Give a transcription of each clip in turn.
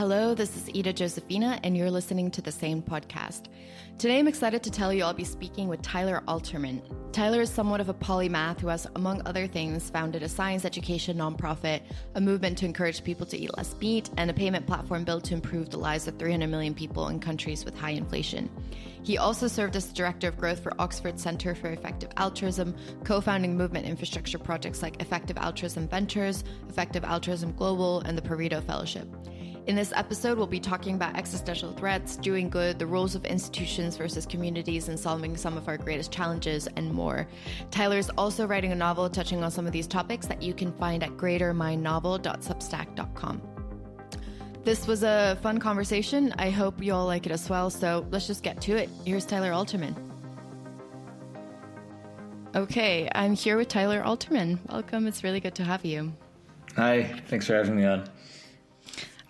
Hello, this is Ida Josephina, and you're listening to the Sane Podcast. Today, I'm excited to tell you I'll be speaking with Tyler Alterman. Tyler is somewhat of a polymath who has, among other things, founded a science education nonprofit, a movement to encourage people to eat less meat, and a payment platform built to improve the lives of 300 million people in countries with high inflation. He also served as director of growth for Oxford Center for Effective Altruism, co founding movement infrastructure projects like Effective Altruism Ventures, Effective Altruism Global, and the Pareto Fellowship. In this episode, we'll be talking about existential threats, doing good, the roles of institutions versus communities, and solving some of our greatest challenges, and more. Tyler is also writing a novel touching on some of these topics that you can find at greatermindnovel.substack.com. This was a fun conversation. I hope you all like it as well. So let's just get to it. Here's Tyler Alterman. Okay, I'm here with Tyler Alterman. Welcome. It's really good to have you. Hi. Thanks for having me on.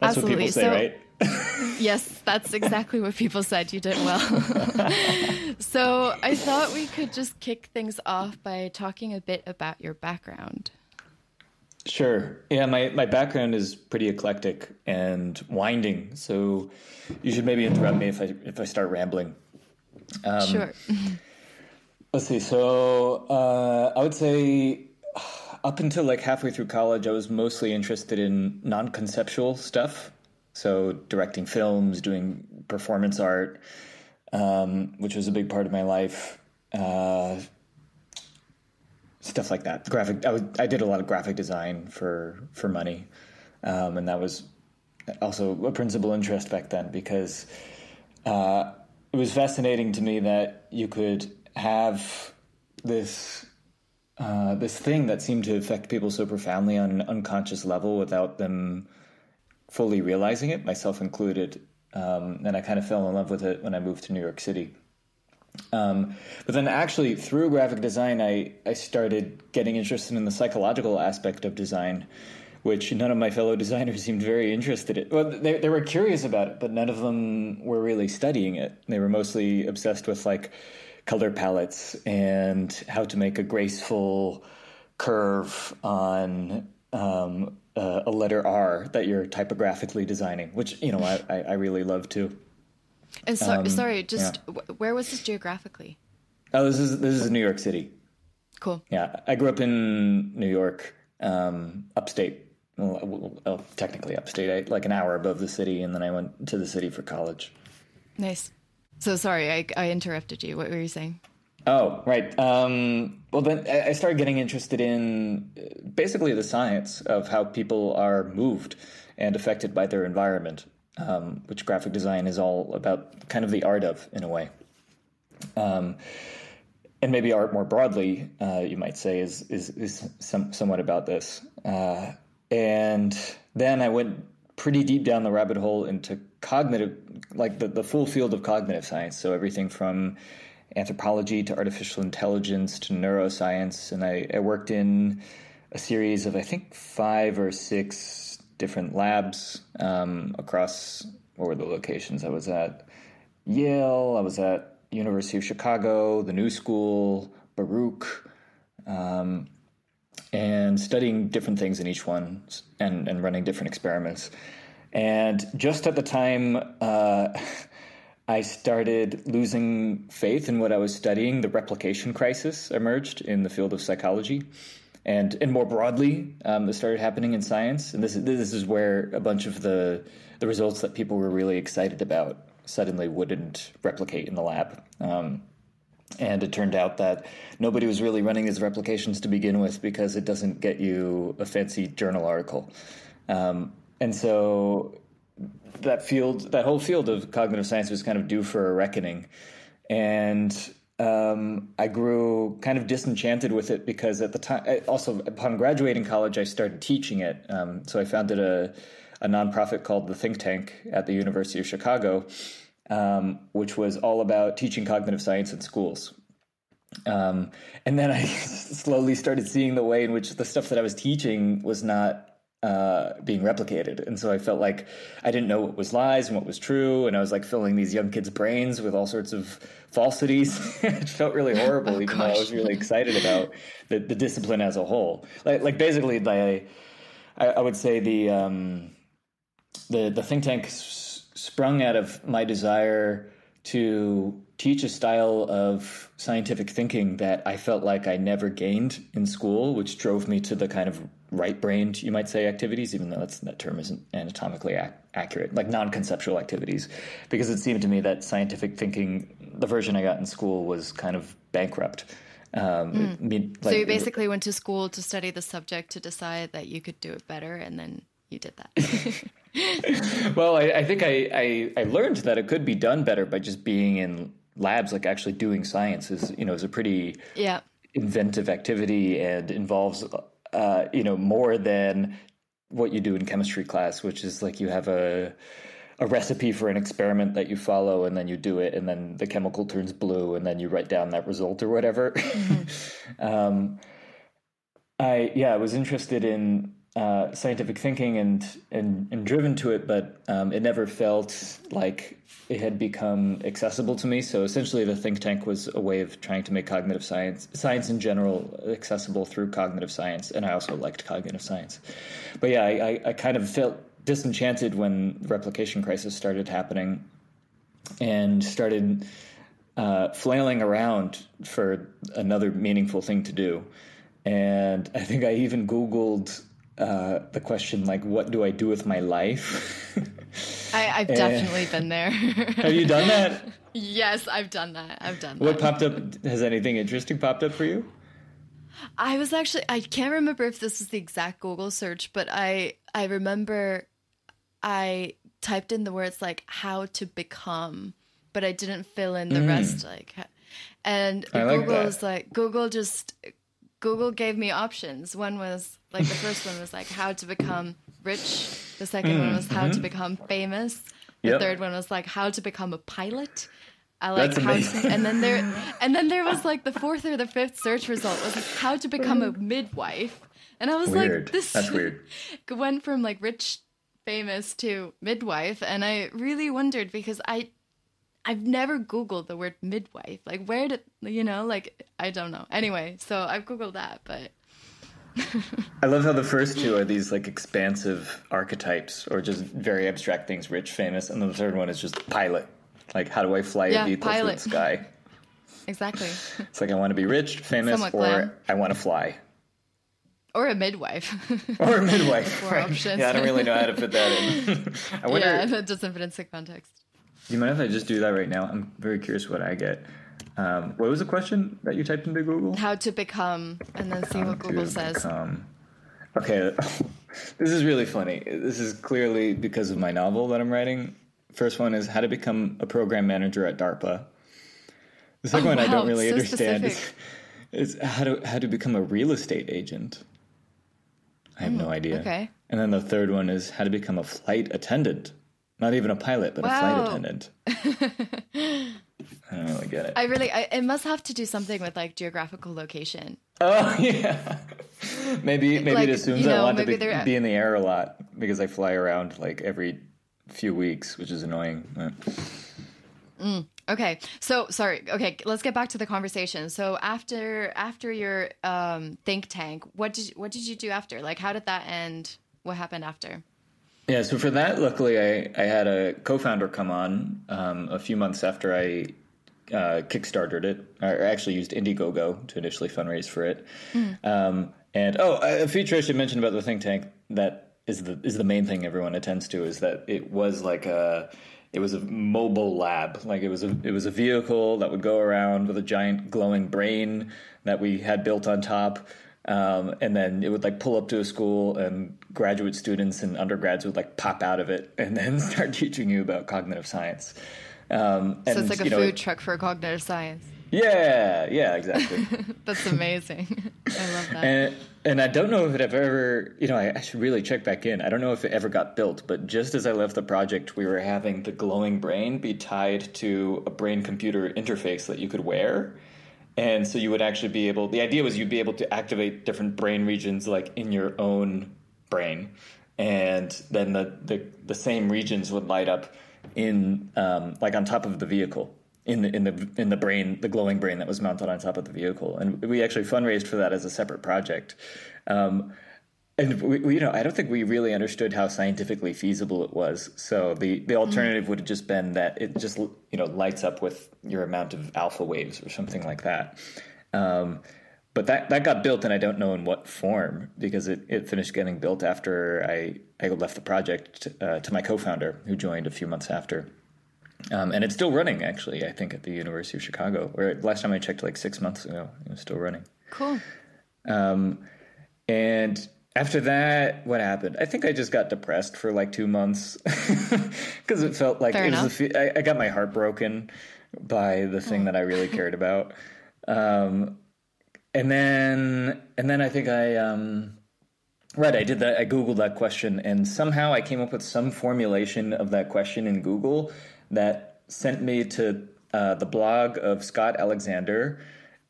That's Absolutely. what people say, so, right? yes, that's exactly what people said. You did well. so I thought we could just kick things off by talking a bit about your background. Sure. Yeah, my, my background is pretty eclectic and winding, so you should maybe interrupt me if I if I start rambling. Um, sure. let's see. So uh, I would say up until like halfway through college, I was mostly interested in non-conceptual stuff. So directing films, doing performance art, um, which was a big part of my life. Uh, stuff like that. Graphic. I, was, I did a lot of graphic design for for money, um, and that was also a principal interest back then because uh, it was fascinating to me that you could have this uh, this thing that seemed to affect people so profoundly on an unconscious level without them fully realizing it, myself included. Um, and I kind of fell in love with it when I moved to New York City. Um, but then, actually, through graphic design, I, I started getting interested in the psychological aspect of design, which none of my fellow designers seemed very interested in. Well, they, they were curious about it, but none of them were really studying it. They were mostly obsessed with like color palettes and how to make a graceful curve on um, uh, a letter R that you're typographically designing, which you know I, I really love too. And so, um, sorry, just yeah. where was this geographically? Oh, this is this is New York City. Cool. Yeah, I grew up in New York, um, upstate. Well, technically upstate, like an hour above the city, and then I went to the city for college. Nice. So sorry, I, I interrupted you. What were you saying? Oh, right. Um, well, then I started getting interested in uh, basically the science of how people are moved and affected by their environment, um, which graphic design is all about, kind of the art of, in a way. Um, and maybe art more broadly, uh, you might say, is is, is some, somewhat about this. Uh, and then I went pretty deep down the rabbit hole into cognitive, like the, the full field of cognitive science. So everything from anthropology to artificial intelligence to neuroscience. And I, I worked in a series of, I think, five or six different labs um, across, what were the locations I was at? Yale, I was at University of Chicago, the New School, Baruch, um, and studying different things in each one and, and running different experiments. And just at the time uh, I started losing faith in what I was studying, the replication crisis emerged in the field of psychology. And, and more broadly, um, this started happening in science. And this, this is where a bunch of the, the results that people were really excited about suddenly wouldn't replicate in the lab. Um, and it turned out that nobody was really running these replications to begin with because it doesn't get you a fancy journal article. Um, and so that field, that whole field of cognitive science was kind of due for a reckoning. And um, I grew kind of disenchanted with it because at the time, also upon graduating college, I started teaching it. Um, so I founded a, a nonprofit called the Think Tank at the University of Chicago um, which was all about teaching cognitive science in schools. Um, and then I slowly started seeing the way in which the stuff that I was teaching was not uh, being replicated. And so I felt like I didn't know what was lies and what was true. And I was like filling these young kids' brains with all sorts of falsities. it felt really horrible, oh, even gosh. though I was really excited about the, the discipline as a whole. Like, like basically, I, I would say the, um, the the think tank s- sprung out of my desire to teach a style of scientific thinking that I felt like I never gained in school, which drove me to the kind of right-brained, you might say, activities, even though that term isn't anatomically ac- accurate, like non-conceptual activities, because it seemed to me that scientific thinking, the version I got in school, was kind of bankrupt. Um, Mm. it, like, so you basically went to school to study the subject to decide that you could do it better, and then you did that. well, I, I think I, I, I learned that it could be done better by just being in labs, like actually doing science is you know is a pretty yeah inventive activity and involves uh, you know more than what you do in chemistry class, which is like you have a a recipe for an experiment that you follow and then you do it and then the chemical turns blue and then you write down that result or whatever. Mm-hmm. um, I yeah, I was interested in uh, scientific thinking and, and and driven to it, but um, it never felt like it had become accessible to me. So essentially, the think tank was a way of trying to make cognitive science, science in general, accessible through cognitive science. And I also liked cognitive science. But yeah, I, I, I kind of felt disenchanted when the replication crisis started happening, and started uh, flailing around for another meaningful thing to do. And I think I even Googled uh, the question like, "What do I do with my life?" I, have definitely been there. have you done that? Yes, I've done that. I've done that. What popped up? Has anything interesting popped up for you? I was actually I can't remember if this was the exact Google search, but I I remember I typed in the words like how to become, but I didn't fill in the mm. rest like and I Google like was like Google just Google gave me options. One was like the first one was like how to become rich. The second mm, one was how mm-hmm. to become famous. The yep. third one was like how to become a pilot. I like That's how amazing. to, and then there and then there was like the fourth or the fifth search result was how to become a midwife. And I was weird. like this That's weird. went from like rich famous to midwife and I really wondered because I I've never Googled the word midwife. Like, where did, you know, like, I don't know. Anyway, so I've Googled that, but. I love how the first two are these like expansive archetypes or just very abstract things, rich, famous, and then the third one is just pilot. Like, how do I fly yeah, a vehicle pilot. through the sky? exactly. It's like I want to be rich, famous, Somewhat or glam. I want to fly. Or a midwife. or a midwife. Four right. options. Yeah, I don't really know how to fit that in. I wonder. yeah, that doesn't fit into context. Do you mind if I just do that right now? I'm very curious what I get. Um, what was the question that you typed into Google? How to become, and then see what Google says. become. Okay, this is really funny. This is clearly because of my novel that I'm writing. First one is how to become a program manager at DARPA. The second Oh, one I don't really so understand is, is how to how to become a real estate agent. I have no idea. Mm, okay. And then the third one is how to become a flight attendant. Not even a pilot, but a flight attendant. I don't really get it. I really, I, it must have to do something with like geographical location. Oh yeah. maybe maybe Like, it assumes you I want to be, be in the air a lot because I fly around like every few weeks, which is annoying. Uh, Okay, so sorry. Okay, let's get back to the conversation. So after after your um, think tank, what did what did you do after? Like, how did that end? What happened after? Yeah, so for that, luckily, I, I had a co-founder come on um, a few months after I uh, kickstarted it. I actually used Indiegogo to initially fundraise for it. Um, and oh, a feature I should mention about the think tank that is the is the main thing everyone attends to is that it was like a it was a mobile lab. Like it was a it was a vehicle that would go around with a giant glowing brain that we had built on top. Um, and then it would like pull up to a school and graduate students and undergrads would like pop out of it and then start teaching you about cognitive science. Um, and, so it's like a know, food truck for cognitive science. Yeah, yeah, exactly. That's amazing. I love that. and and I don't know if it ever, you know, I, I should really check back in. I don't know if it ever got built, but just as I left the project, we were having the glowing brain be tied to a brain computer interface that you could wear. And so you would actually be able, the idea was you'd be able to activate different brain regions like in your own brain. And then the, the, the same regions would light up in, um, like on top of the vehicle in the in the in the brain, the glowing brain that was mounted on top of the vehicle, and we actually fundraised for that as a separate project. Um, and we, we, you know, I don't think we really understood how scientifically feasible it was. So the the alternative would have just been that it just you know lights up with your amount of alpha waves or something like that. Um, but that that got built, and I don't know in what form because it, it finished getting built after I I left the project uh, to my co-founder who joined a few months after. Um, and it's still running, actually. I think at the University of Chicago. Where last time I checked, like six months ago, it was still running. Cool. Um, and after that, what happened? I think I just got depressed for like two months because it felt like it was I got my heart broken by the thing oh. that I really cared about. Um, and then, and then I think I, um, right, I did that. I googled that question, and somehow I came up with some formulation of that question in Google that sent me to uh, the blog of Scott Alexander,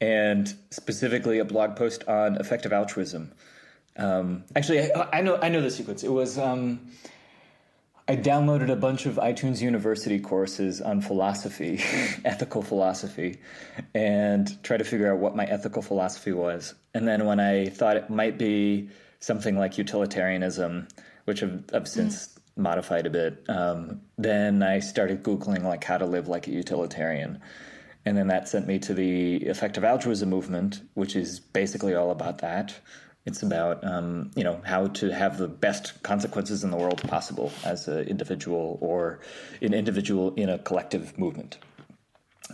and specifically a blog post on effective altruism. Um, actually, I, I, know I know the sequence. It was um, I downloaded a bunch of iTunes University courses on philosophy, ethical philosophy, and tried to figure out what my ethical philosophy was. And then when I thought it might be something like utilitarianism, which I've, I've since mm. modified a bit, um, then I started googling like how to live like a utilitarian. And then that sent me to the effective altruism movement, which is basically all about that. It's about um, you know how to have the best consequences in the world possible as an individual or an individual in a collective movement.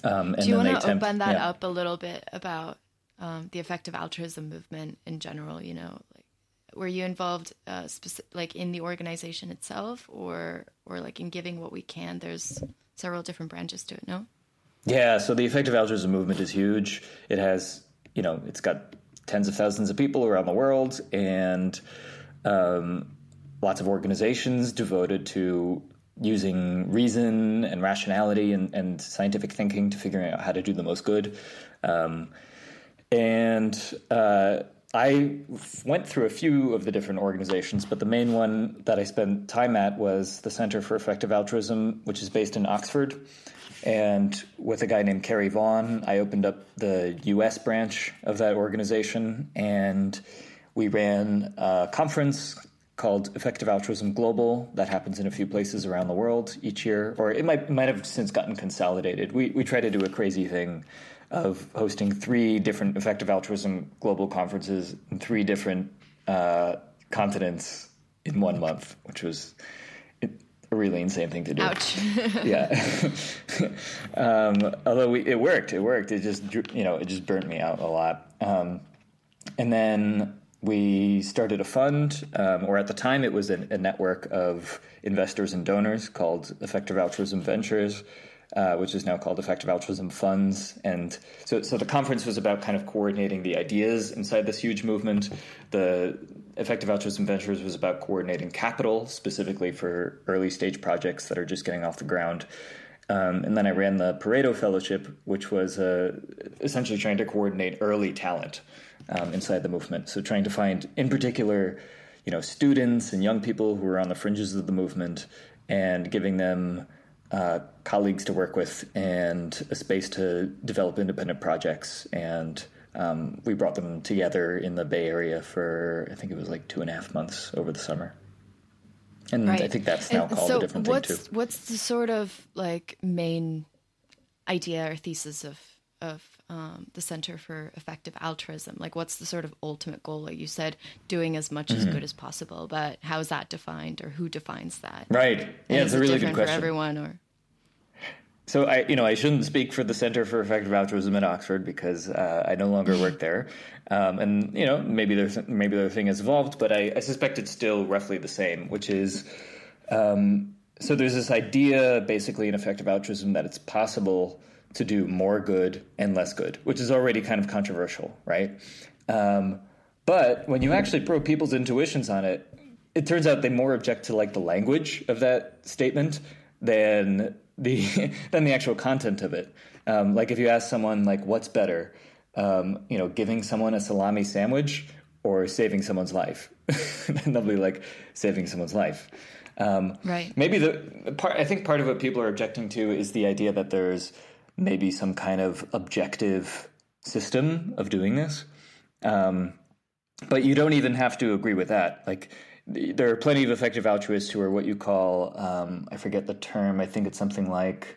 Um, Do you want to open that yeah. up a little bit about um, the effective altruism movement in general? You know, like were you involved uh, specific, like in the organization itself, or or like in giving what we can? There's several different branches to it. No. Yeah, so the effective altruism movement is huge. It has, you know, it's got tens of thousands of people around the world and um, lots of organizations devoted to using reason and rationality and, and, scientific thinking to figuring out how to do the most good. Um, and uh, I went through a few of the different organizations, but the main one that I spent time at was the Center for Effective Altruism, which is based in Oxford. And with a guy named Kerry Vaughan, I opened up the US branch of that organization. And we ran a conference called Effective Altruism Global that happens in a few places around the world each year, or it might might have since gotten consolidated. We we try to do a crazy thing of hosting three different effective altruism global conferences in three different uh, continents in one month, which was really insane thing to do. Ouch. yeah. um, although we, it worked, it worked. It just you know it just burnt me out a lot. Um, and then we started a fund, um, or at the time it was a, a, network of investors and donors called Effective Altruism Ventures. Uh, which is now called Effective Altruism Funds. And so, so the conference was about kind of coordinating the ideas inside this huge movement. The Effective Altruism Ventures was about coordinating capital, specifically for early stage projects that are just getting off the ground. Um, and then I ran the Pareto Fellowship, which was uh, essentially trying to coordinate early talent um, inside the movement. So trying to find, in particular, you know, students and young people who are on the fringes of the movement, and giving them uh, colleagues to work with and a space to develop independent projects and um, we brought them together in the Bay Area for I think it was like two and a half months over the summer. And right. I think that's now and called so a different thing too. What's the sort of like main idea or thesis of of um, the Center for Effective Altruism? Like, what's the sort of ultimate goal? Like you said, doing as much mm-hmm. as good as possible, but how is that defined, or who defines that? Right. Yeah, and it's a really good question. For everyone, or so I, you know, I shouldn't speak for the Center for Effective Altruism at Oxford because uh, I no longer work there, um, and you know, maybe their maybe their thing has evolved, but I, I suspect it's still roughly the same, which is. Um, so there's this idea, basically, in effective altruism, that it's possible to do more good and less good, which is already kind of controversial, right? Um, but when you actually probe people's intuitions on it, it turns out they more object to like the language of that statement than the than the actual content of it. Um, like if you ask someone like what's better, um, you know, giving someone a salami sandwich or saving someone's life, and they'll be like saving someone's life. Um, right. Maybe the part I think part of what people are objecting to is the idea that there's maybe some kind of objective system of doing this. Um, but you don't even have to agree with that. Like there are plenty of effective altruists who are what you call um, I forget the term. I think it's something like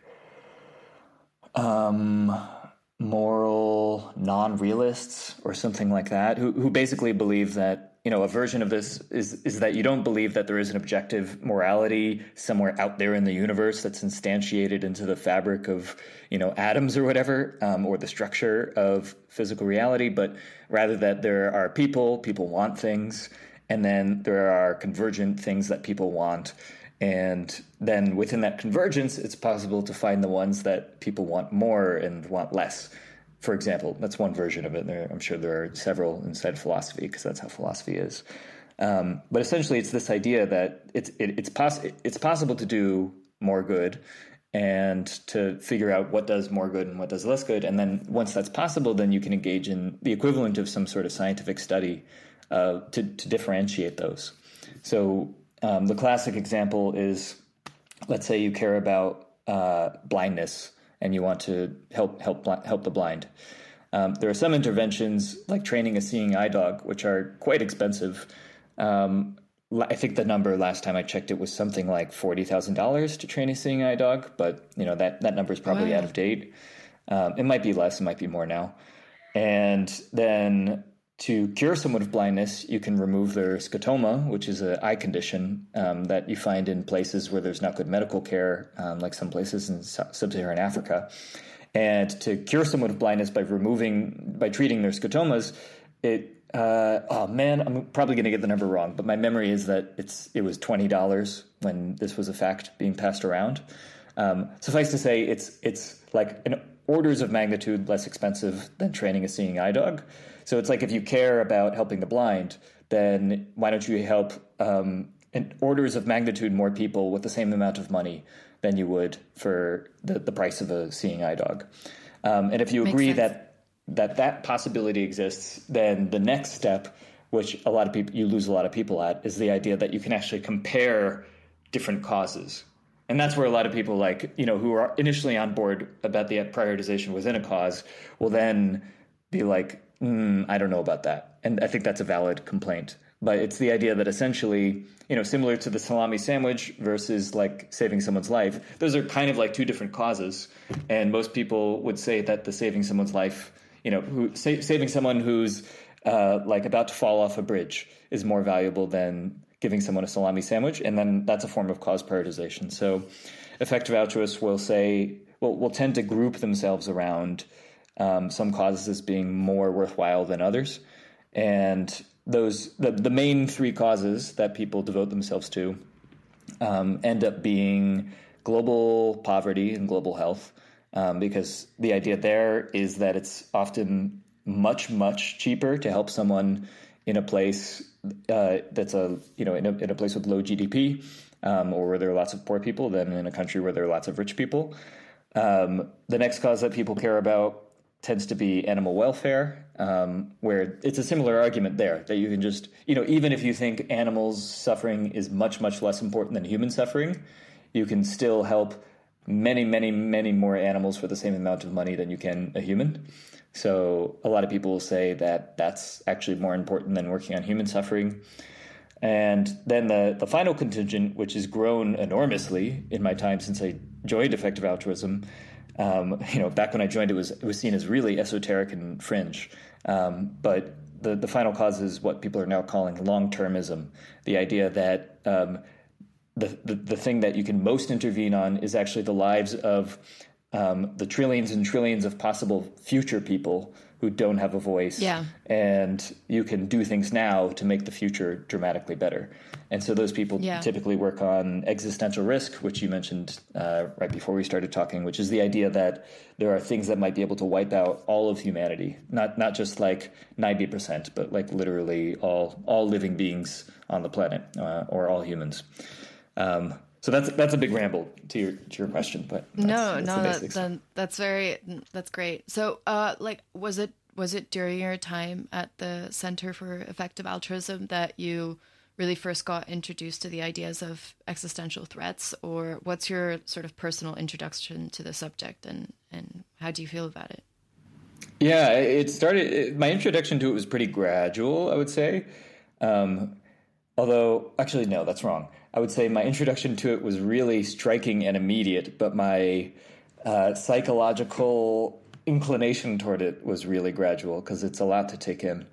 um, moral non-realists or something like that, who who basically believe that you know a version of this is is that you don't believe that there is an objective morality somewhere out there in the universe that's instantiated into the fabric of you know atoms or whatever um, or the structure of physical reality but rather that there are people people want things and then there are convergent things that people want and then within that convergence it's possible to find the ones that people want more and want less for example. That's one version of it. There, I'm sure there are several inside philosophy because that's how philosophy is. Um, but essentially, it's this idea that it's it, it's poss- it's possible to do more good and to figure out what does more good and what does less good. And then once that's possible, then you can engage in the equivalent of some sort of scientific study uh, to, to differentiate those. So um, the classic example is, let's say you care about uh, blindness and you want to help help help the blind. Um, there are some interventions like training a seeing eye dog, which are quite expensive. Um, I think the number last time I checked it was something like forty thousand dollars to train a seeing eye dog, but you know that that number is probably wow. out of date. Um, it might be less, it might be more now. And then to cure someone of blindness, you can remove their scotoma, which is an eye condition um, that you find in places where there's not good medical care, um, like some places in sub-Saharan Africa. And to cure someone of blindness by removing, by treating their scotomas, it uh, oh man, I'm probably going to get the number wrong, but my memory is that it's it was twenty dollars when this was a fact being passed around. Um, suffice to say, it's it's like an orders of magnitude less expensive than training a seeing eye dog. So it's like if you care about helping the blind, then why don't you help um, in orders of magnitude more people with the same amount of money than you would for the, the price of a seeing eye dog? Um, and if you Makes agree sense. that that that possibility exists, then the next step, which a lot of people you lose a lot of people at, is the idea that you can actually compare different causes. And that's where a lot of people like, you know, who are initially on board about the prioritization within a cause will then be like, mm, I don't know about that. And I think that's a valid complaint. But it's the idea that essentially, you know, similar to the salami sandwich versus like saving someone's life, those are kind of like two different causes. And most people would say that the saving someone's life, you know, who, sa- saving someone who's uh, like about to fall off a bridge is more valuable than giving someone a salami sandwich. And then that's a form of cause prioritization. So effective altruists will say, will, will tend to group themselves around um, some causes as being more worthwhile than others. And those the, the main three causes that people devote themselves to um, end up being global poverty and global health, um, because the idea there is that it's often much much cheaper to help someone in a place uh, that's a you know in a, in a place with low GDP um, or where there are lots of poor people than in a country where there are lots of rich people. Um, the next cause that people care about tends to be animal welfare, um, where it's a similar argument there that you can just, you know, even if you think animals suffering is much, much less important than human suffering, you can still help many, many, many more animals for the same amount of money than you can a human. So a lot of people will say that that's actually more important than working on human suffering. And then the, the final contingent, which has grown enormously in my time since I joined effective altruism, um, you know, back when I joined, it was it was seen as really esoteric and fringe. Um, but the the final cause is what people are now calling long termism. The idea that um, the, the the thing that you can most intervene on is actually the lives of um, the trillions and trillions of possible future people who don't have a voice. Yeah. And you can do things now to make the future dramatically better. And so those people yeah. typically work on existential risk, which you mentioned uh, right before we started talking, which is the idea that there are things that might be able to wipe out all of humanity, not not just like ninety percent, but like literally all all living beings on the planet uh, or all humans. Um, so that's that's a big ramble to your to your question, but no, no, that, that, that's very that's great. So, uh, like, was it was it during your time at the Center for Effective Altruism that you really first got introduced to the ideas of existential threats, or what's your sort of personal introduction to the subject, and and how do you feel about it? Yeah, it started. My introduction to it was pretty gradual, I would say. Um, although, actually, no, that's wrong. I would say my introduction to it was really striking and immediate, but my uh, psychological inclination toward it was really gradual because it's a lot to take in.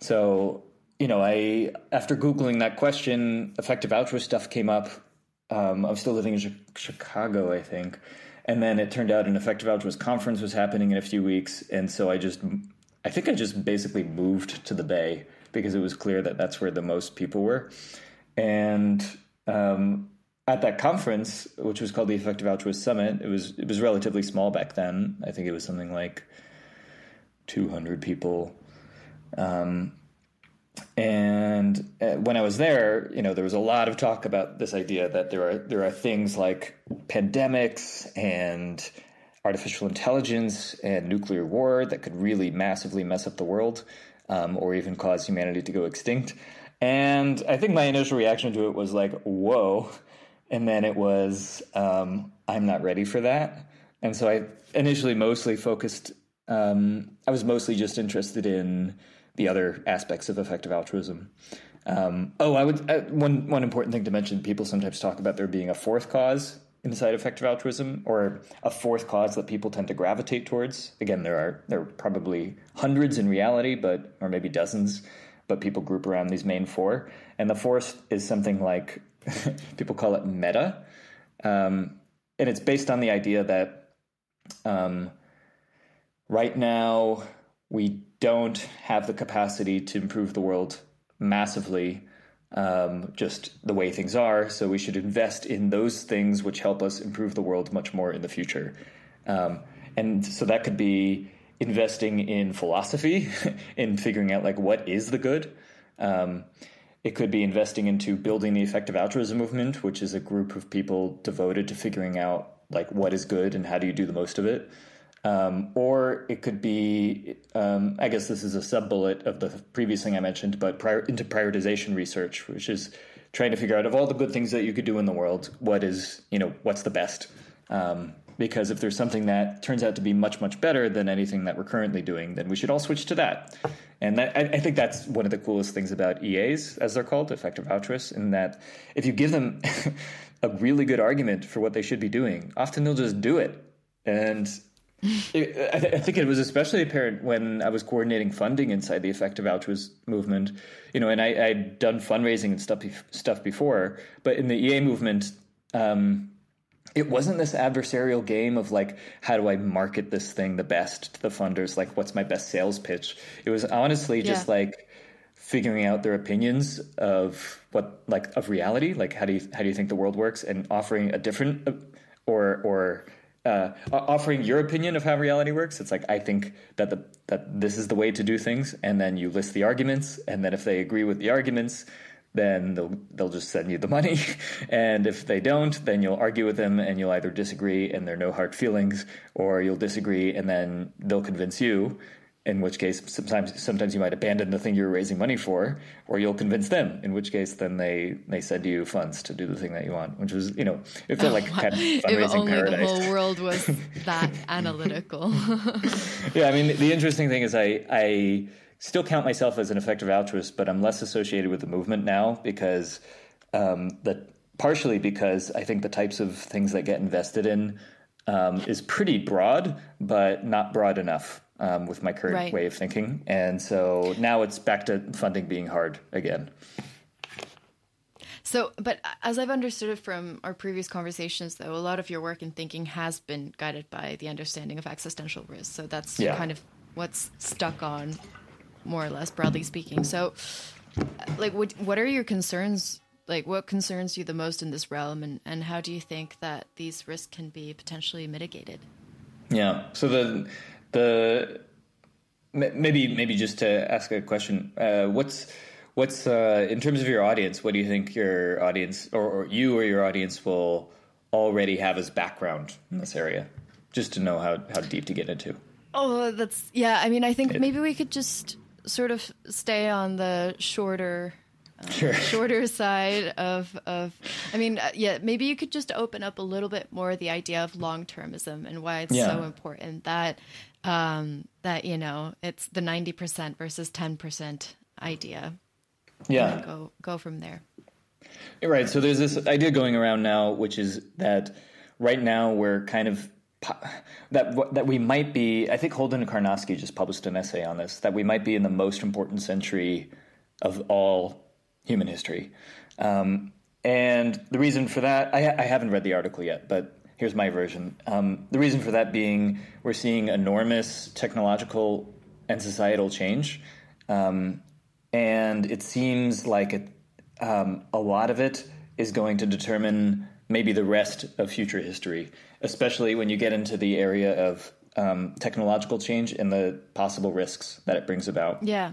So, you know, I after googling that question, effective altruist stuff came up. Um, I was still living in Chicago, I think, and then it turned out an effective altruist conference was happening in a few weeks, and so I just, I think I just basically moved to the Bay because it was clear that that's where the most people were, and um, at that conference, which was called the Effective Altruist Summit, it was it was relatively small back then. I think it was something like two hundred people. Um, and uh, when I was there, you know, there was a lot of talk about this idea that there are there are things like pandemics and artificial intelligence and nuclear war that could really massively mess up the world, um, or even cause humanity to go extinct. And I think my initial reaction to it was like, "Whoa!" And then it was, um, "I'm not ready for that." And so I initially mostly focused. Um, I was mostly just interested in the other aspects of effective altruism. Um, oh, I would uh, one one important thing to mention. People sometimes talk about there being a fourth cause inside effective altruism, or a fourth cause that people tend to gravitate towards. Again, there are there are probably hundreds in reality, but or maybe dozens, but people group around these main four. And the fourth is something like people call it meta, um, and it's based on the idea that um, right now we don't have the capacity to improve the world massively um, just the way things are. So we should invest in those things which help us improve the world much more in the future. Um, and so that could be investing in philosophy, in figuring out like what is the good. Um, it could be investing into building the effective altruism movement, which is a group of people devoted to figuring out like what is good and how do you do the most of it. Um, or it could be, um, I guess this is a sub bullet of the previous thing I mentioned, but prior, into prioritization research, which is trying to figure out of all the good things that you could do in the world, what is, you know, what's the best? Um, because if there's something that turns out to be much, much better than anything that we're currently doing, then we should all switch to that. And that, I, I think that's one of the coolest things about EAs, as they're called, effective altruists, in that if you give them a really good argument for what they should be doing, often they'll just do it. And it, I, th- I, think it was especially apparent when I was coordinating funding inside the effective altruist movement. You know, and I, had done fundraising and stuff stuff before, but in the EA movement, um, it wasn't this adversarial game of like, how do I market this thing the best to the funders? Like, what's my best sales pitch? It was honestly yeah. just like figuring out their opinions of what like of reality like how do you how do you think the world works and offering a different uh, or or uh, offering your opinion of how reality works. It's like I think that the that this is the way to do things, and then you list the arguments, and then if they agree with the arguments, then they'll they'll just send you the money, and if they don't, then you'll argue with them, and you'll either disagree, and there are no hard feelings, or you'll disagree, and then they'll convince you, in which case sometimes sometimes you might abandon the thing you're raising money for, or you'll convince them, in which case then they they send you funds to do the thing that you want, which was you know it felt like oh, kind of fundraising if only paradise. the whole world was that analytical. yeah, I mean the interesting thing is I I still count myself as an effective altruist, but I'm less associated with the movement now because um, that partially because I think the types of things that get invested in um, is pretty broad, but not broad enough um, with my current right. way of thinking. And so now it's back to funding being hard again. So, but as I've understood it from our previous conversations, though, a lot of your work and thinking has been guided by the understanding of existential risk. So that's yeah. kind of what's stuck on, more or less, broadly speaking. So, like, what what are your concerns? Like, what concerns you the most in this realm, and and how do you think that these risks can be potentially mitigated? Yeah. So the the maybe maybe just to ask a question, uh, what's what's uh, in terms of your audience? What do you think your audience or, or, you or your audience will already have as background in this area? Just to know how how deep to get into. Oh, that's yeah. I mean, I think maybe we could just sort of stay on the shorter. Um, sure. shorter side of of I mean, uh, yeah, maybe you could just open up a little bit more the idea of long termism and why it's Yeah. so important that um, that you know it's the ninety percent versus ten percent idea. Yeah. Go go from there. Right. So there's this idea going around now, which is that right now we're kind of that that we might be. I think Holden Karnofsky just published an essay on this. That we might be in the most important century of all human history. Um, and the reason for that, I, I haven't read the article yet, but here's my version. Um, the reason for that being we're seeing enormous technological and societal change. Um, and it seems like it, um, a lot of it is going to determine maybe the rest of future history, especially when you get into the area of um, technological change and the possible risks that it brings about Yeah.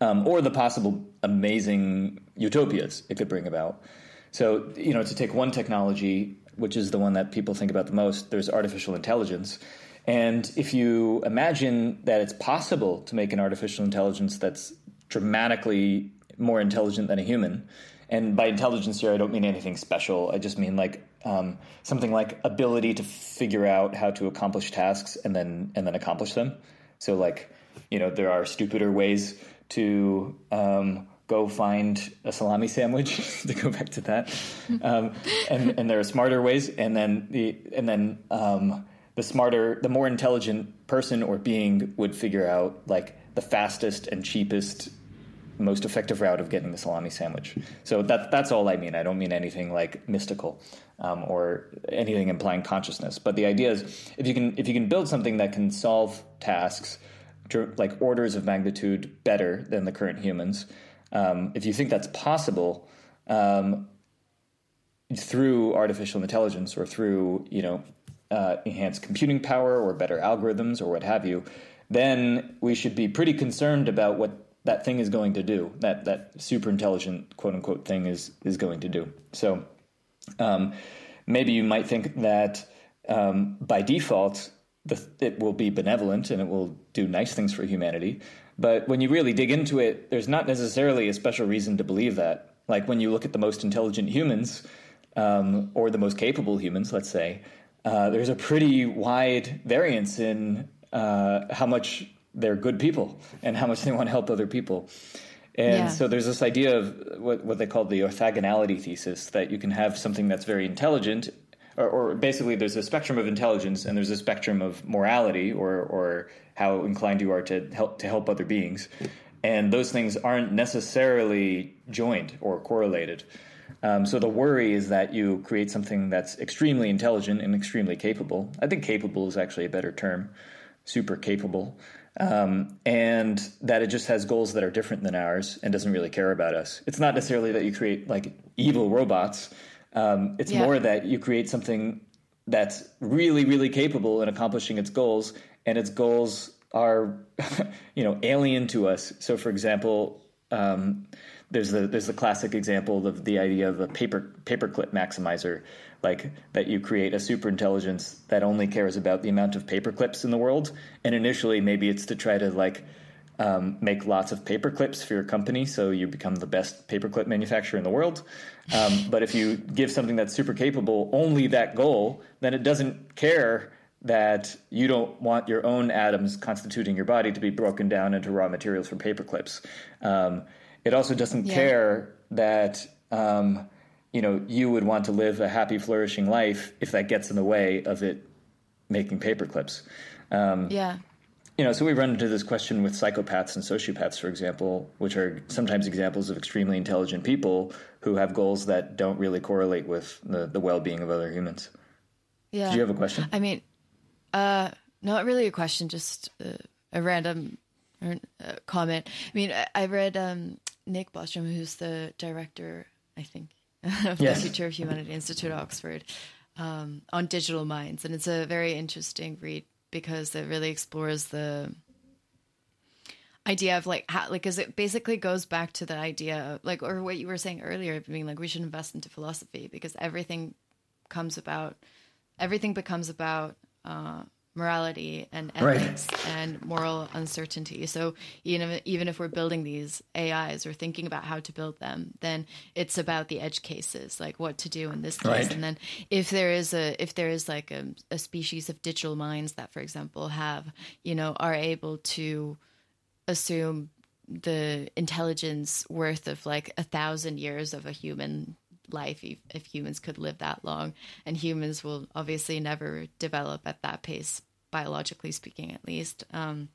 um, or the possible amazing utopias it could bring about. So, you know, to take one technology, which is the one that people think about the most, there's artificial intelligence. And if you imagine that it's possible to make an artificial intelligence that's dramatically more intelligent than a human, and by intelligence here, I don't mean anything special. I just mean like um, something like ability to figure out how to accomplish tasks and then and then accomplish them. So, like, you know, there are stupider ways to um, go find a salami sandwich. to go back to that, um, and and there are smarter ways, and then the and then um, the smarter, the more intelligent person or being would figure out like the fastest and cheapest most effective route of getting the salami sandwich. So that that's all I mean. I don't mean anything like mystical um, or anything implying consciousness. But the idea is if you can if you can build something that can solve tasks dr- like orders of magnitude better than the current humans, um, if you think that's possible. Um, through artificial intelligence or through you know uh, enhanced computing power or better algorithms or what have you, then we should be pretty concerned about what that thing is going to do. That that super intelligent quote unquote thing is is going to do. So um, maybe you might think that um, by default the, it will be benevolent and it will do nice things for humanity. But when you really dig into it, there's not necessarily a special reason to believe that. Like when you look at the most intelligent humans, um, or the most capable humans, let's say, uh, there's a pretty wide variance in uh, how much they're good people and how much they want to help other people. And Yeah. so there's this idea of what, what they call the orthogonality thesis that you can have something that's very intelligent, or, or basically there's a spectrum of intelligence and there's a spectrum of morality or, or how inclined you are to help to help other beings. And those things aren't necessarily joined or correlated. Um, so the worry is that you create something that's extremely intelligent and extremely capable. I think capable is actually a better term, super capable, um, and that it just has goals that are different than ours and doesn't really care about us. It's not necessarily that you create like evil robots. Um, it's Yeah. more that you create something that's really, really capable in accomplishing its goals, and its goals are, you know, alien to us. So, for example, um, there's the there's the classic example of the idea of a paper paperclip maximizer, like that you create a super intelligence that only cares about the amount of paperclips in the world, and initially maybe it's to try to like um, make lots of paperclips for your company, so you become the best paperclip manufacturer in the world. Um, but if you give something that's super capable only that goal, then it doesn't care that you don't want your own atoms constituting your body to be broken down into raw materials for paperclips. Um, it also doesn't Yeah. care that um, you know you would want to live a happy, flourishing life if that gets in the way of it making paper clips. Um, Yeah. you know, so we run into this question with psychopaths and sociopaths, for example, which are sometimes examples of extremely intelligent people who have goals that don't really correlate with the, the well-being of other humans. Yeah. Do you have a question? I mean, uh, not really a question, just uh, a random uh, comment. I mean, I, I read um, Nick Bostrom, who's the director, I think, of Yes. the Future of Humanity Institute at Oxford, um, on digital minds, and it's a very interesting read because it really explores the idea of like how like because it basically goes back to the idea of like or what you were saying earlier being like we should invest into philosophy because everything comes about everything becomes about uh morality and ethics right. and moral uncertainty. So even if, even if we're building these AIs or thinking about how to build them, then it's about the edge cases, like what to do in this case. Right. And then if there is a if there is like a, a species of digital minds that, for example, have you know are able to assume the intelligence worth of like a thousand years of a human life if, if, humans could live that long. And humans will obviously never develop at that pace biologically speaking at least. Um,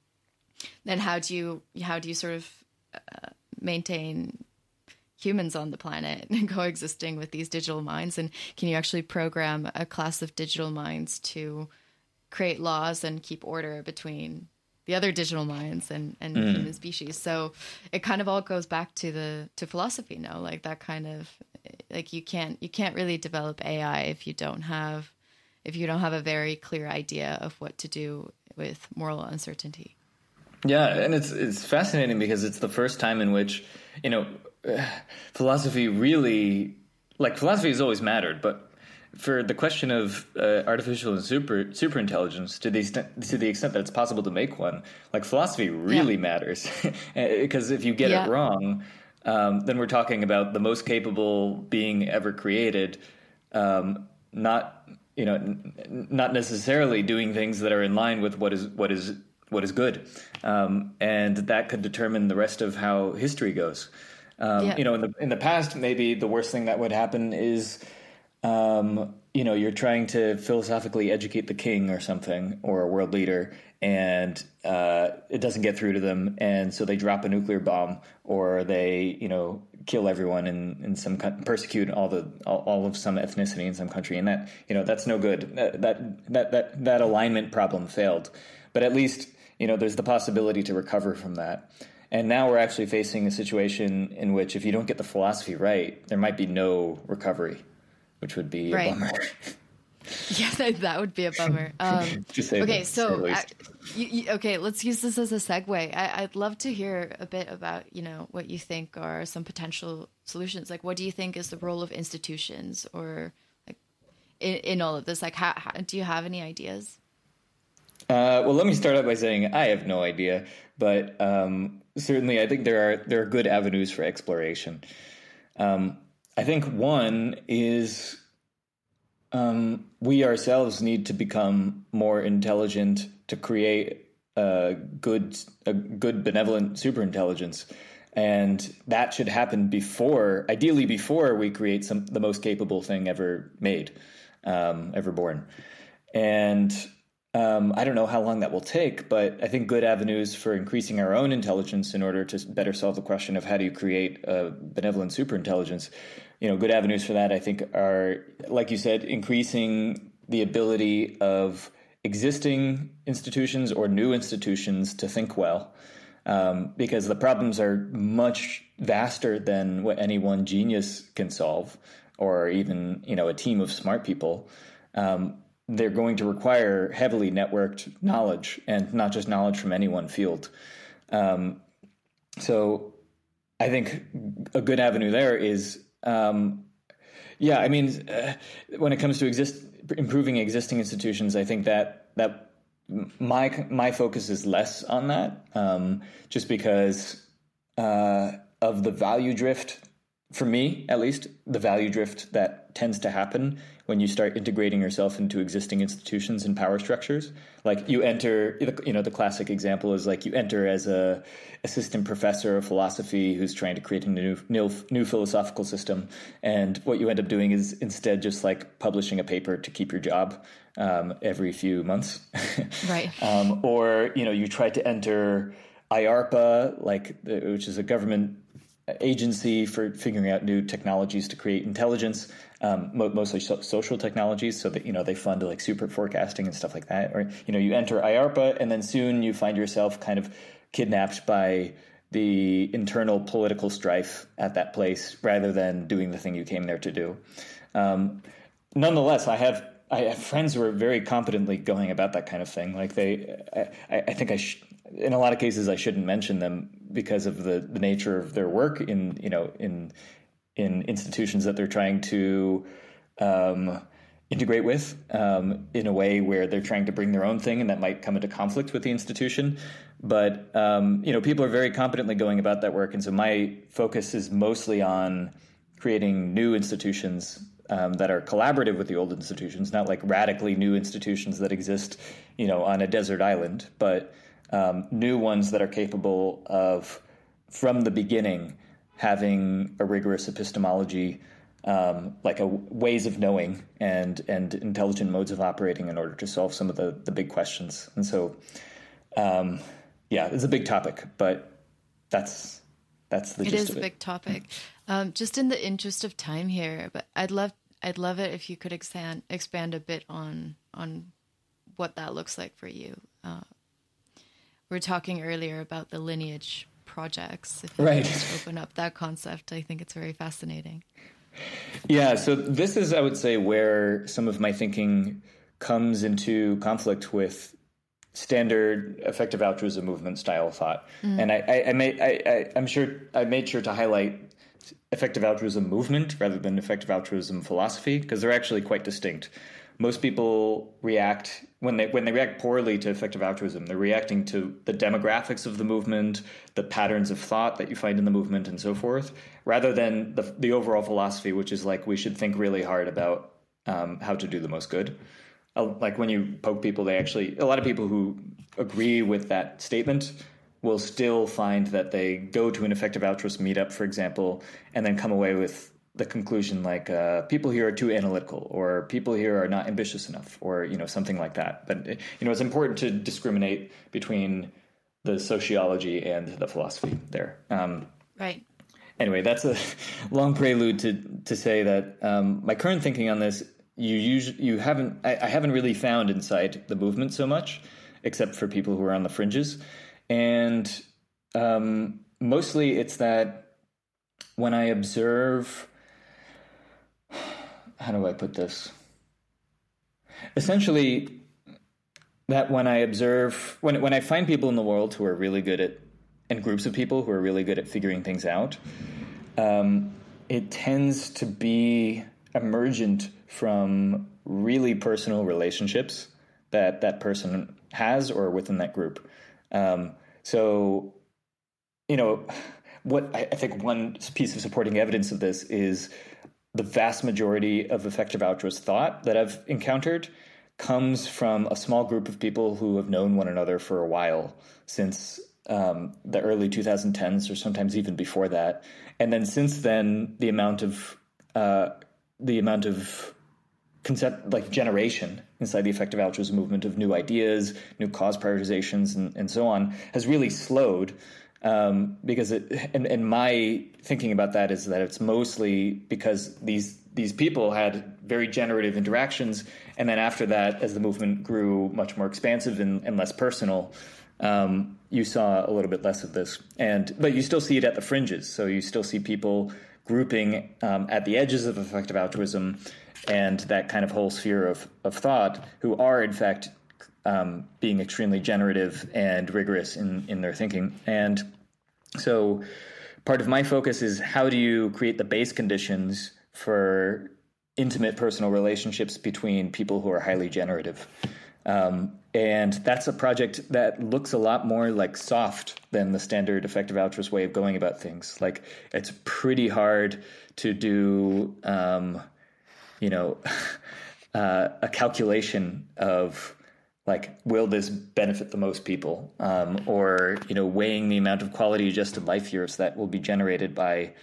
then how do you how do you sort of uh, maintain humans on the planet and coexisting with these digital minds? And can you actually program a class of digital minds to create laws and keep order between the other digital minds and and mm. human species. So it kind of all goes back to the to philosophy. No, like that kind of like you can't you can't really develop AI if you don't have if you don't have a very clear idea of what to do with moral uncertainty. Yeah, and it's it's fascinating because it's the first time in which you know philosophy really like philosophy has always mattered, but for the question of uh, artificial and super super intelligence to the extent to the extent that it's possible to make one, like philosophy really yeah. matters because if you get yeah. it wrong, um, then we're talking about the most capable being ever created, um, not you know n- not necessarily doing things that are in line with what is what is what is good, um, and that could determine the rest of how history goes. Um, yeah. You know, in the in the past, maybe the worst thing that would happen is um, you know, you're trying to philosophically educate the king or something or a world leader, and uh, it doesn't get through to them, and so they drop a nuclear bomb or they, you know, kill everyone in, in some persecute all the all, all, of some ethnicity in some country, and that you know that's no good. That that that that, that alignment problem failed, but at least you know there's the possibility to recover from that. And now we're actually facing a situation in which if you don't get the philosophy right, there might be no recovery which would be right. a bummer. yeah, that, that, would be a bummer. Um, okay, so uh, you, you, okay, let's use this as a segue. I, would love to hear a bit about you know what you think are some potential solutions. Like, what do you think is the role of institutions, or like in, in all of this? Like, how, how, do you have any ideas? Uh, well, let me start out by saying I have no idea, but um, certainly I think there are there are good avenues for exploration. Um, I think one is um, we ourselves need to become more intelligent to create a good, a good benevolent superintelligence, and that should happen before, ideally before we create some the most capable thing ever made, um, ever born, and. Um, I don't know how long that will take, but I think good avenues for increasing our own intelligence in order to better solve the question of how do you create a benevolent superintelligence you know, good avenues for that, I think, are like you said, increasing the ability of existing institutions or new institutions to think well, um, because the problems are much vaster than what any one genius can solve, or even you know a team of smart people. Um, they're going to require heavily networked knowledge, and not just knowledge from any one field. Um, so, I think a good avenue there is um, yeah, I mean, uh, when it comes to exist improving existing institutions, I think that that my my focus is less on that, um, just because uh, of the value drift. For me, at least, the value drift that tends to happen when you start integrating yourself into existing institutions and power structures. Like you enter, you know, the classic example is like you enter as a assistant professor of philosophy who's trying to create a new, new, new philosophical system, and what you end up doing is instead just like publishing a paper to keep your job um, every few months, right? um, or you know, you try to enter IARPA, like which is a government agency for figuring out new technologies to create intelligence, um, mostly so- social technologies, so that you know they fund like super forecasting and stuff like that. Or you know you enter IARPA, and then soon you find yourself kind of kidnapped by the internal political strife at that place, rather than doing the thing you came there to do. Um, nonetheless, I have I have friends who are very competently going about that kind of thing. Like they, I, I think I, sh- in a lot of cases, I shouldn't mention them because of the, the nature of their work in, you know, in, in institutions that they're trying to, um, integrate with um, in a way where they're trying to bring their own thing and that might come into conflict with the institution. But um, you know, people are very competently going about that work, and so my focus is mostly on creating new institutions um, that are collaborative with the old institutions, not like radically new institutions that exist, you know, on a desert island, but um, new ones that are capable of, from the beginning, having a rigorous epistemology, um, like a ways of knowing and and intelligent modes of operating in order to solve some of the the big questions. And so, um, yeah, it's a big topic, but that's that's the it is a big topic. Um, just in the interest of time here, but I'd love I'd love it if you could expand expand a bit on on what that looks like for you. Uh, we are talking earlier about the lineage projects. If you Right. could just open up that concept, I think it's very fascinating. Yeah, so this is, I would say, where some of my thinking comes into conflict with standard effective altruism movement style thought. Mm. And I, I, I made, I, I, I'm sure I made sure to highlight effective altruism movement rather than effective altruism philosophy because they're actually quite distinct. Most people react when they when they react poorly to effective altruism, they're reacting to the demographics of the movement, the patterns of thought that you find in the movement, and so forth, rather than the the overall philosophy, which is like we should think really hard about um, how to do the most good. Uh, Like when you poke people, they actually a lot of people who agree with that statement will still find that they go to an effective altruist meetup, for example, and then come away with the conclusion like uh, people here are too analytical, or people here are not ambitious enough, or you know something like that. But you know it's important to discriminate between the sociology and the philosophy there. Um, Right. anyway, that's a long prelude to to say that um, my current thinking on this you usually you haven't I, I haven't really found inside the movement so much, except for people who are on the fringes, and um, mostly it's that when I observe, how do I put this? Essentially, that when I observe when when I find people in the world who are really good at and groups of people who are really good at figuring things out, um, it tends to be emergent from really personal relationships that that person has or within that group. Um, so, you know, what I, I think one piece of supporting evidence of this is the vast majority of effective altruist thought that I've encountered comes from a small group of people who have known one another for a while since um, the early 2010s or sometimes even before that. And then since then, the amount of uh, the amount of concept like generation inside the effective altruism movement of new ideas, new cause prioritizations, and, and so on has really slowed. Um, because it and, and my thinking about that is that it's mostly because these these people had very generative interactions, and then after that, as the movement grew much more expansive and, and less personal, um, you saw a little bit less of this. And but you still see it at the fringes. So you still see people grouping um, at the edges of effective altruism and that kind of whole sphere of, of thought who are in fact um, being extremely generative and rigorous in, in their thinking. And so part of my focus is how do you create the base conditions for intimate personal relationships between people who are highly generative. Um, and that's a project that looks a lot more like soft than the standard effective altruist way of going about things. Like it's pretty hard to do, um, you know, uh, a calculation of like will this benefit the most people, um, or you know, weighing the amount of quality adjusted life years that will be generated by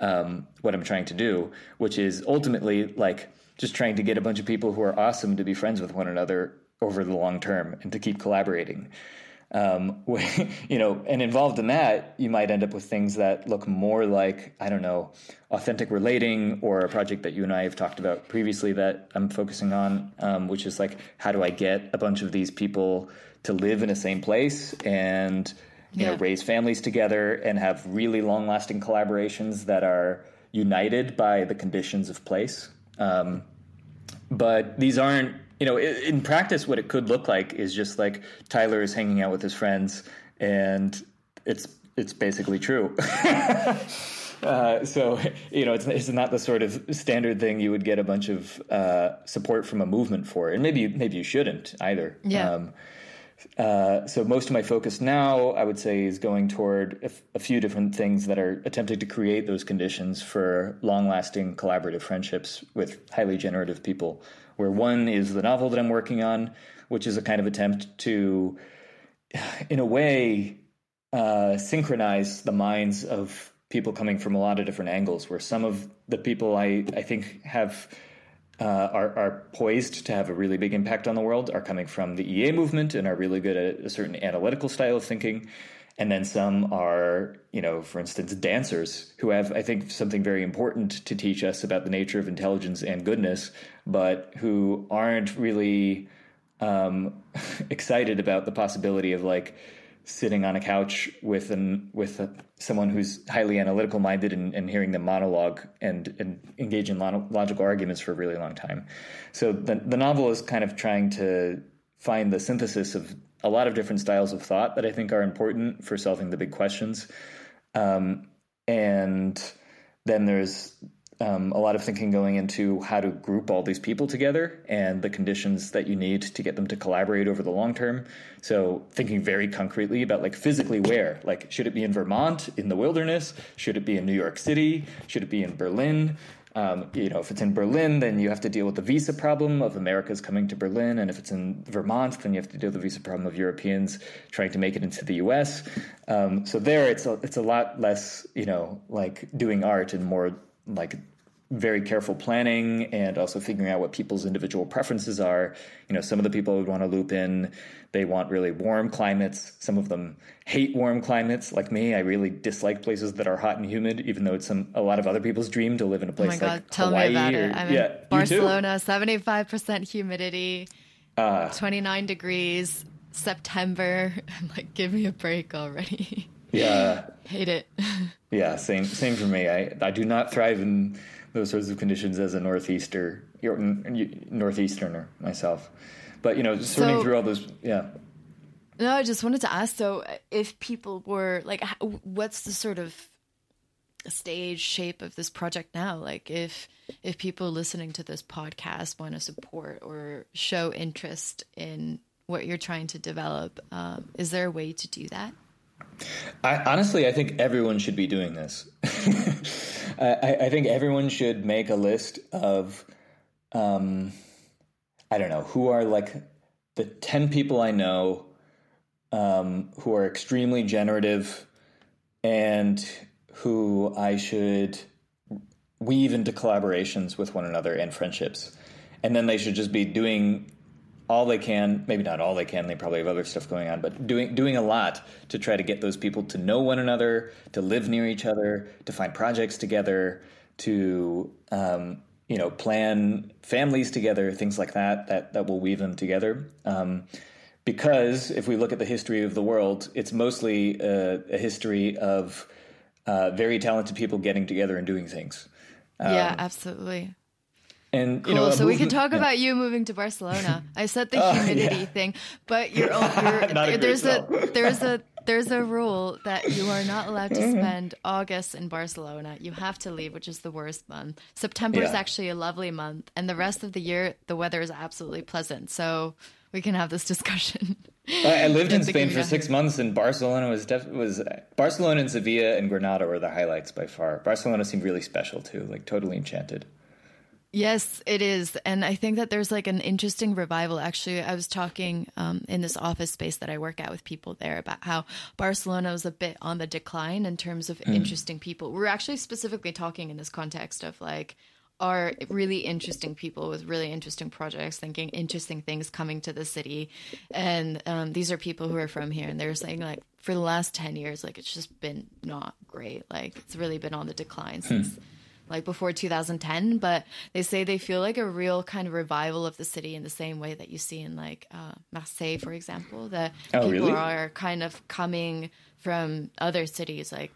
um, what I'm trying to do, which is ultimately like just trying to get a bunch of people who are awesome to be friends with one another over the long term and to keep collaborating. Um, you know, and involved in that, you might end up with things that look more like, I don't know, authentic relating or a project that you and I have talked about previously that I'm focusing on, um, which is like, how do I get a bunch of these people to live in the same place and, you know, raise families together and have really long lasting collaborations that are united by the conditions of place. Um, but these aren't you know in practice what it could look like is just like tyler is hanging out with his friends and it's it's basically true uh, so you know, it's, it's not the sort of standard thing you would get a bunch of uh, support from a movement for, and maybe maybe you shouldn't either. Yeah. Um, uh, so most of my focus now, I would say, is going toward a, f- a few different things that are attempting to create those conditions for long-lasting collaborative friendships with highly generative people. Where one is the novel that I'm working on, which is a kind of attempt to, in a way, uh, synchronize the minds of people coming from a lot of different angles. Where some of the people I I think have uh, are, are poised to have a really big impact on the world are coming from the EA movement and are really good at a certain analytical style of thinking. And then some are, you know, for instance, dancers who have, I think, something very important to teach us about the nature of intelligence and goodness, but who aren't really um, excited about the possibility of like sitting on a couch with an with a, someone who's highly analytical minded and, and, hearing them monologue and, and engage in logical arguments for a really long time. So the the novel is kind of trying to find the synthesis of a lot of different styles of thought that I think are important for solving the big questions. Um, and then there's um, a lot of thinking going into how to group all these people together and the conditions that you need to get them to collaborate over the long term. So thinking very concretely about like physically where, like should it be in Vermont in the wilderness? Should it be in New York City? Should it be in Berlin? Um, you know, if it's in Berlin, then you have to deal with the visa problem of Americans coming to Berlin, and if it's in Vermont, then you have to deal with the visa problem of Europeans trying to make it into the U.S. Um, so there, it's a, it's a lot less, you know, like doing art and more like very careful planning and also figuring out what people's individual preferences are. You know, some of the people would want to loop in, they want really warm climates. Some of them hate warm climates, like me. I really dislike places that are hot and humid, even though it's some, a lot of other people's dream to live in a place oh my God, like tell Hawaii me about or, it. I'm yeah, in Barcelona, 75% humidity, uh, 29 degrees, September. I'm like, give me a break already. Yeah. hate it. yeah, same same for me. I I do not thrive in those sorts of conditions as a northeaster northeasterner myself. But you know, sorting so, through all those, yeah. No, I just wanted to ask. So, if people were like, what's the sort of stage shape of this project now? Like, if if people listening to this podcast want to support or show interest in what you're trying to develop, um, is there a way to do that? I, honestly, I think everyone should be doing this. I, I, think everyone should make a list of, um, I don't know, who are like the 10 people I know um, who are extremely generative and who I should weave into collaborations with one another and friendships. And then they should just be doing all they can, maybe not all they can, they probably have other stuff going on, but doing doing a lot to try to get those people to know one another, to live near each other, to find projects together, to um, you know plan families together, things like that that that will weave them together. Um, because if we look at the history of the world, it's mostly a, a history of uh, very talented people getting together and doing things. Um, yeah, absolutely. And cool. you know, so we can talk yeah. about you moving to Barcelona. I said the humidity yeah. thing, but you're, you're there's a there's a there's a rule that you are not allowed to mm-hmm. spend August in Barcelona. You have to leave, which is the worst month. September yeah. is actually a lovely month, and the rest of the year the weather is absolutely pleasant. So we can have this discussion. I lived in Spain for six months, and Barcelona was def- was Barcelona and Sevilla and Granada were the highlights by far. Barcelona seemed really special too, like totally enchanted. Yes, it is. And I think that there's like an interesting revival. Actually, I was talking um, in this office space that I work at with people there about how Barcelona was a bit on the decline in terms of mm. interesting people. We're actually specifically talking in this context of like, are really interesting people with really interesting projects, thinking interesting things coming to the city. And um, these are people who are from here, and they're saying, like, for the last 10 years, like, it's just been not great. Like, it's really been on the decline hmm. since like before 2010 but they say they feel like a real kind of revival of the city in the same way that you see in like uh, marseille for example that oh, people really? are kind of coming from other cities like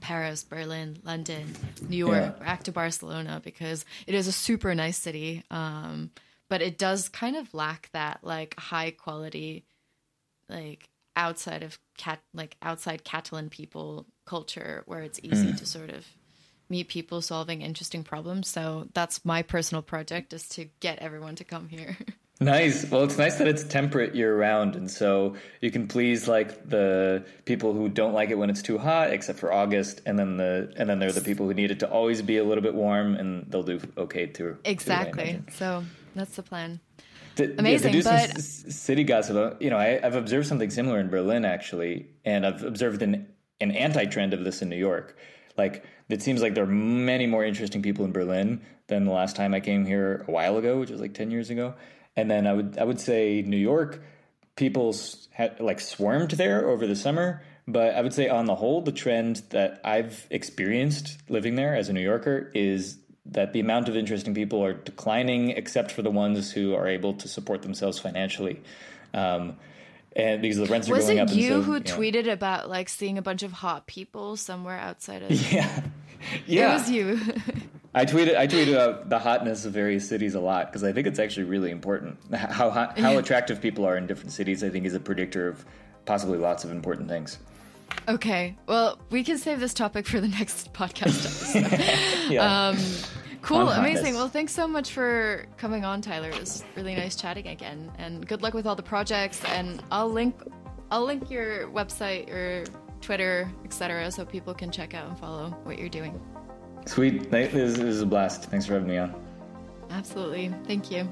paris berlin london new york yeah. back to barcelona because it is a super nice city um, but it does kind of lack that like high quality like outside of cat like outside catalan people culture where it's easy to sort of meet people solving interesting problems. So that's my personal project is to get everyone to come here. Nice. Well, it's nice that it's temperate year round, and so you can please like the people who don't like it when it's too hot, except for August, and then the and then there are the people who need it to always be a little bit warm, and they'll do okay too. Exactly. Too, so that's the plan. To, Amazing, yeah, but some city gossip. Uh, you know, I, I've observed something similar in Berlin actually, and I've observed an an anti trend of this in New York. Like it seems like there are many more interesting people in Berlin than the last time I came here a while ago, which was like ten years ago and then I would I would say New York, people had like swarmed there over the summer. But I would say on the whole, the trend that I've experienced living there as a New Yorker is that the amount of interesting people are declining, except for the ones who are able to support themselves financially. Um, and because the rents are was going it up. you so, who you know. tweeted about like seeing a bunch of hot people somewhere outside of? Yeah, yeah. It was you. I tweeted I tweeted about the hotness of various cities a lot because I think it's actually really important. How hot, how attractive people are in different cities, I think, is a predictor of possibly lots of important things. okay, well, we can save this topic for the next podcast episode. Yeah. Um, cool, amazing. Well, thanks so much for coming on, Tyler. It was really nice chatting again, and good luck with all the projects. And I'll link, I'll link your website, your Twitter, etc., so people can check out and follow what you're doing. Sweet. This is a blast. Thanks for having me on. Absolutely. Thank you.